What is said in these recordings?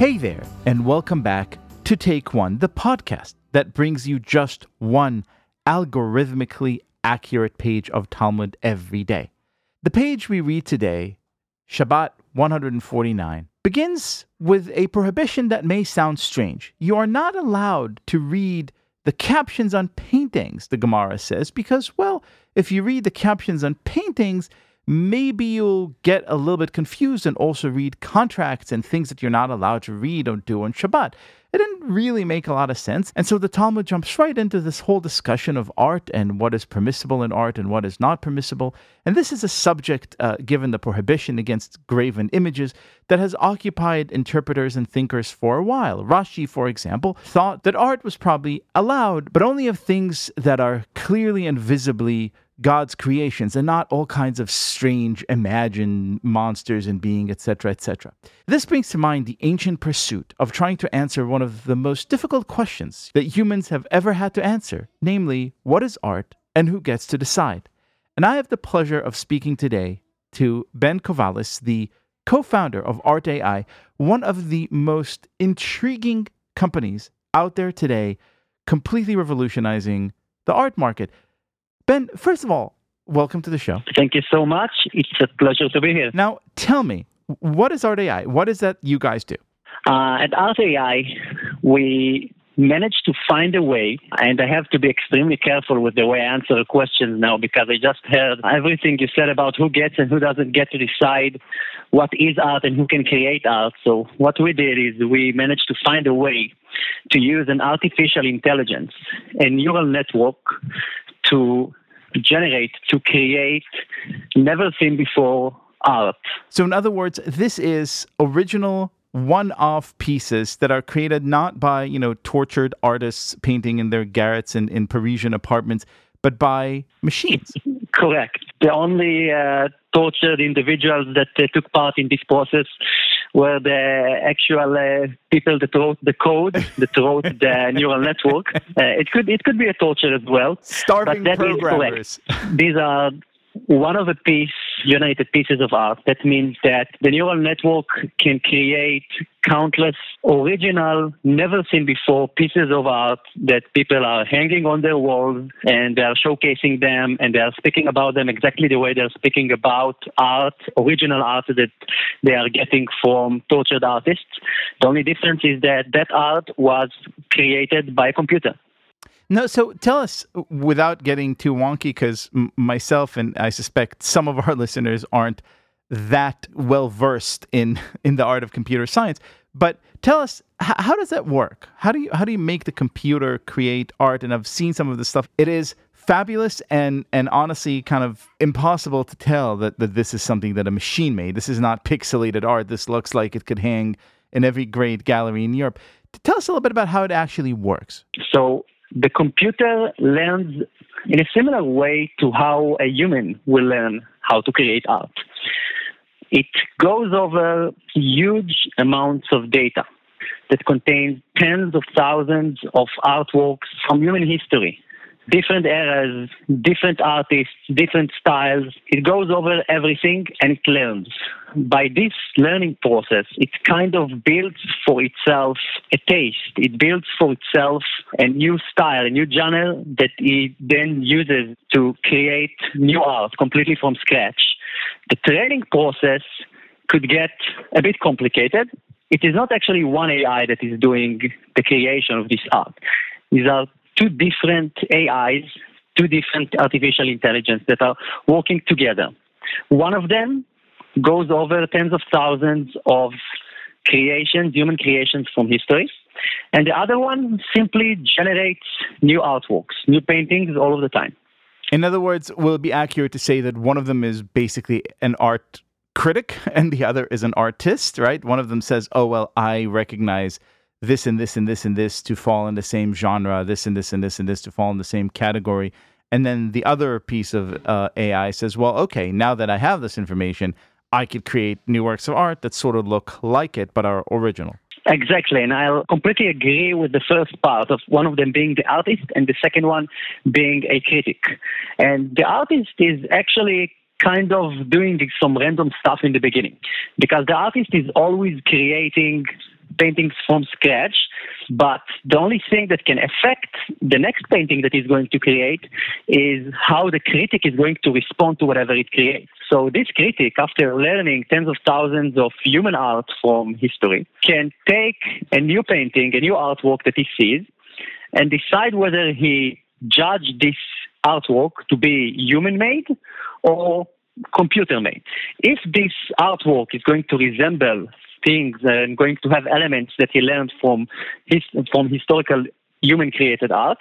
Hey there, and welcome back to Take One, the podcast that brings you just one algorithmically accurate page of Talmud every day. The page we read today, Shabbat 149, begins with a prohibition that may sound strange. You are not allowed to read the captions on paintings, the Gemara says, because, well, if you read the captions on paintings, maybe you'll get a little bit confused and also read contracts and things that you're not allowed to read or do on Shabbat. It didn't really make a lot of sense. And so the Talmud jumps right into this whole discussion of art and what is permissible in art and what is not permissible. And this is a subject, uh, given the prohibition against graven images, that has occupied interpreters and thinkers for a while. Rashi, for example, thought that art was probably allowed, but only of things that are clearly and visibly God's creations and not all kinds of strange imagined monsters and being, etc., etc. This brings to mind the ancient pursuit of trying to answer one of the most difficult questions that humans have ever had to answer, namely, what is art and who gets to decide? And I have the pleasure of speaking today to Ben Kovalis, the co-founder of Art AI, one of the most intriguing companies out there today, completely revolutionizing the art market. Ben, first of all, welcome to the show. Thank you so much. It's a pleasure to be here. Now, tell me, what is Art AI? What is that you guys do? Uh, at Art AI, we managed to find a way, and I have to be extremely careful with the way I answer the questions now because I just heard everything you said about who gets and who doesn't get to decide what is art and who can create art. So, what we did is we managed to find a way to use an artificial intelligence, a neural network, to generate, to create never seen before art. So, in other words, this is original one-off pieces that are created not by you know tortured artists painting in their garrets and in Parisian apartments, but by machines. Correct. The only uh, tortured individuals that uh, took part in this process were the actual uh, people that wrote the code, that wrote the neural network. Uh, it could it could be a torture as well. Starving but that programmers. Is correct. These are one of the piece united pieces of art. That means that the neural network can create countless original, never seen before pieces of art that people are hanging on their walls and they are showcasing them and they are speaking about them exactly the way they're speaking about art, original art that they are getting from tortured artists. The only difference is that that art was created by a computer. No, so tell us without getting too wonky, because m- myself and I suspect some of our listeners aren't that well versed in in the art of computer science. But tell us h- how does that work? How do you how do you make the computer create art? And I've seen some of the stuff. It is fabulous and and honestly kind of impossible to tell that, that this is something that a machine made. This is not pixelated art. This looks like it could hang in every great gallery in Europe. Tell us a little bit about how it actually works. So the computer learns in a similar way to how a human will learn how to create art. It goes over huge amounts of data that contains tens of thousands of artworks from human history different eras, different artists, different styles. It goes over everything and it learns. By this learning process, it kind of builds for itself a taste. It builds for itself a new style, a new genre that it then uses to create new art completely from scratch. The training process could get a bit complicated. It is not actually one AI that is doing the creation of this art. These are two different AIs, two different artificial intelligence that are working together. One of them goes over tens of thousands of creations, human creations from history. And the other one simply generates new artworks, new paintings all of the time. In other words, will it be accurate to say that one of them is basically an art critic and the other is an artist, right? One of them says, oh, well, I recognize this and this and this and this to fall in the same genre, this and this and this and this to fall in the same category. And then the other piece of uh, AI says, well, okay, now that I have this information, I could create new works of art that sort of look like it but are original. Exactly, and I'll completely agree with the first part of one of them being the artist and the second one being a critic. And the artist is actually kind of doing some random stuff in the beginning because the artist is always creating paintings from scratch, but the only thing that can affect the next painting that he's going to create is how the critic is going to respond to whatever it creates. So this critic, after learning tens of thousands of human art from history, can take a new painting, a new artwork that he sees, and decide whether he judge this artwork to be human made or computer made. If this artwork is going to resemble things uh, and going to have elements that he learned from his, from historical human created art,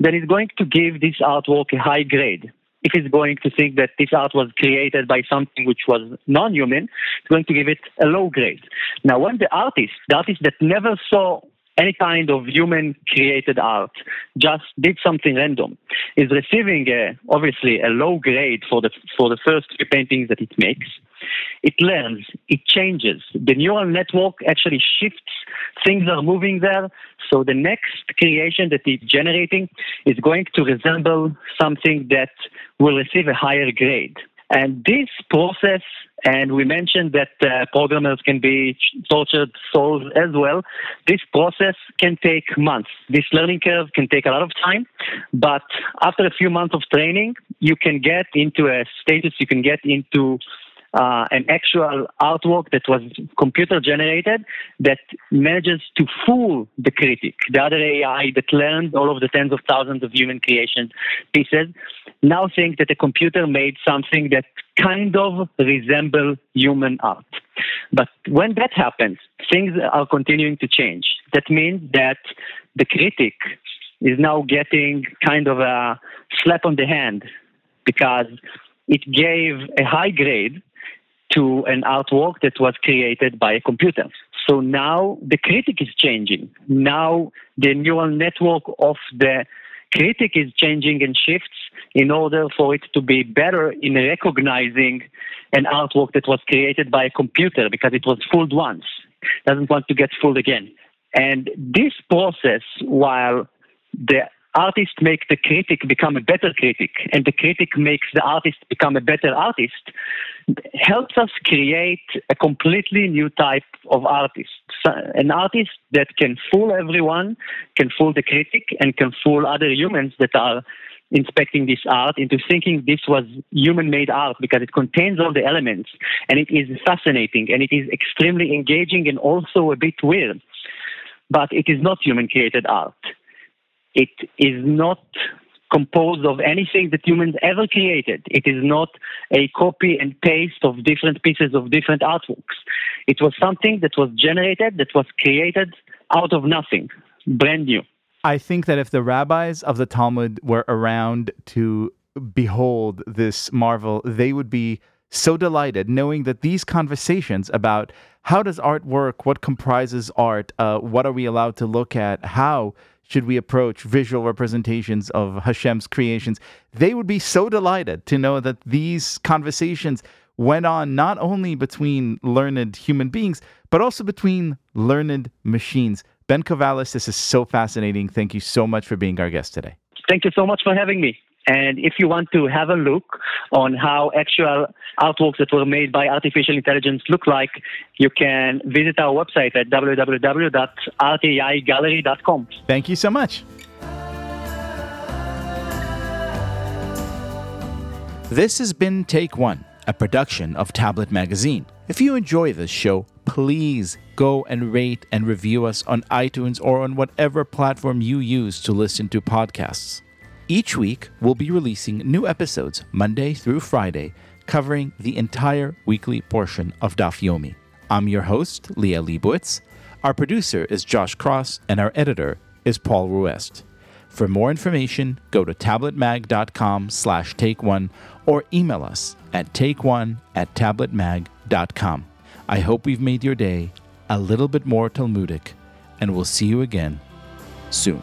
then he's going to give this artwork a high grade. If he's going to think that this art was created by something which was non-human, he's going to give it a low grade. Now, when the artist, the artist that never saw any kind of human created art, just did something random, is receiving a, obviously a low grade for the for the first few paintings that it makes. It learns, it changes. The neural network actually shifts. Things are moving there. So the next creation that it's generating is going to resemble something that will receive a higher grade. And this process, and we mentioned that uh, programmers can be tortured souls as well. This process can take months. This learning curve can take a lot of time, but after a few months of training, you can get into a status, you can get into uh, an actual artwork that was computer generated that manages to fool the critic, the other AI that learned all of the tens of thousands of human creation pieces, now think that a computer made something that kind of resemble human art. But when that happens, things are continuing to change. That means that the critic is now getting kind of a slap on the hand because it gave a high grade to an artwork that was created by a computer. So now the critic is changing. Now the neural network of the critic is changing and shifts in order for it to be better in recognizing an artwork that was created by a computer because it was fooled once, doesn't want to get fooled again. And this process, while the artist make the critic become a better critic and the critic makes the artist become a better artist helps us create a completely new type of artist. An artist that can fool everyone can fool the critic and can fool other humans that are inspecting this art into thinking this was human made art because it contains all the elements and it is fascinating and it is extremely engaging and also a bit weird. But it is not human created art it is not composed of anything that humans ever created. It is not a copy and paste of different pieces of different artworks. It was something that was generated, that was created out of nothing, brand new. I think that if the rabbis of the Talmud were around to behold this marvel, they would be so delighted knowing that these conversations about how does art work, what comprises art, uh, what are we allowed to look at, how should we approach visual representations of Hashem's creations, they would be so delighted to know that these conversations went on not only between learned human beings, but also between learned machines. Ben Kovalis, this is so fascinating. Thank you so much for being our guest today. Thank you so much for having me. And if you want to have a look on how actual artworks that were made by artificial intelligence look like, you can visit our website at www.artaigallery.com. Thank you so much. This has been Take One, a production of Tablet Magazine. If you enjoy this show, please go and rate and review us on iTunes or on whatever platform you use to listen to podcasts. Each week, we'll be releasing new episodes Monday through Friday, covering the entire weekly portion of Daf Yomi. I'm your host, Liel Leibovitz. Our producer is Josh Cross, and our editor is Paul Ruest. For more information, go to tabletmag.com slash take one or email us at take one at tabletmag.com. I hope we've made your day a little bit more Talmudic, and we'll see you again soon.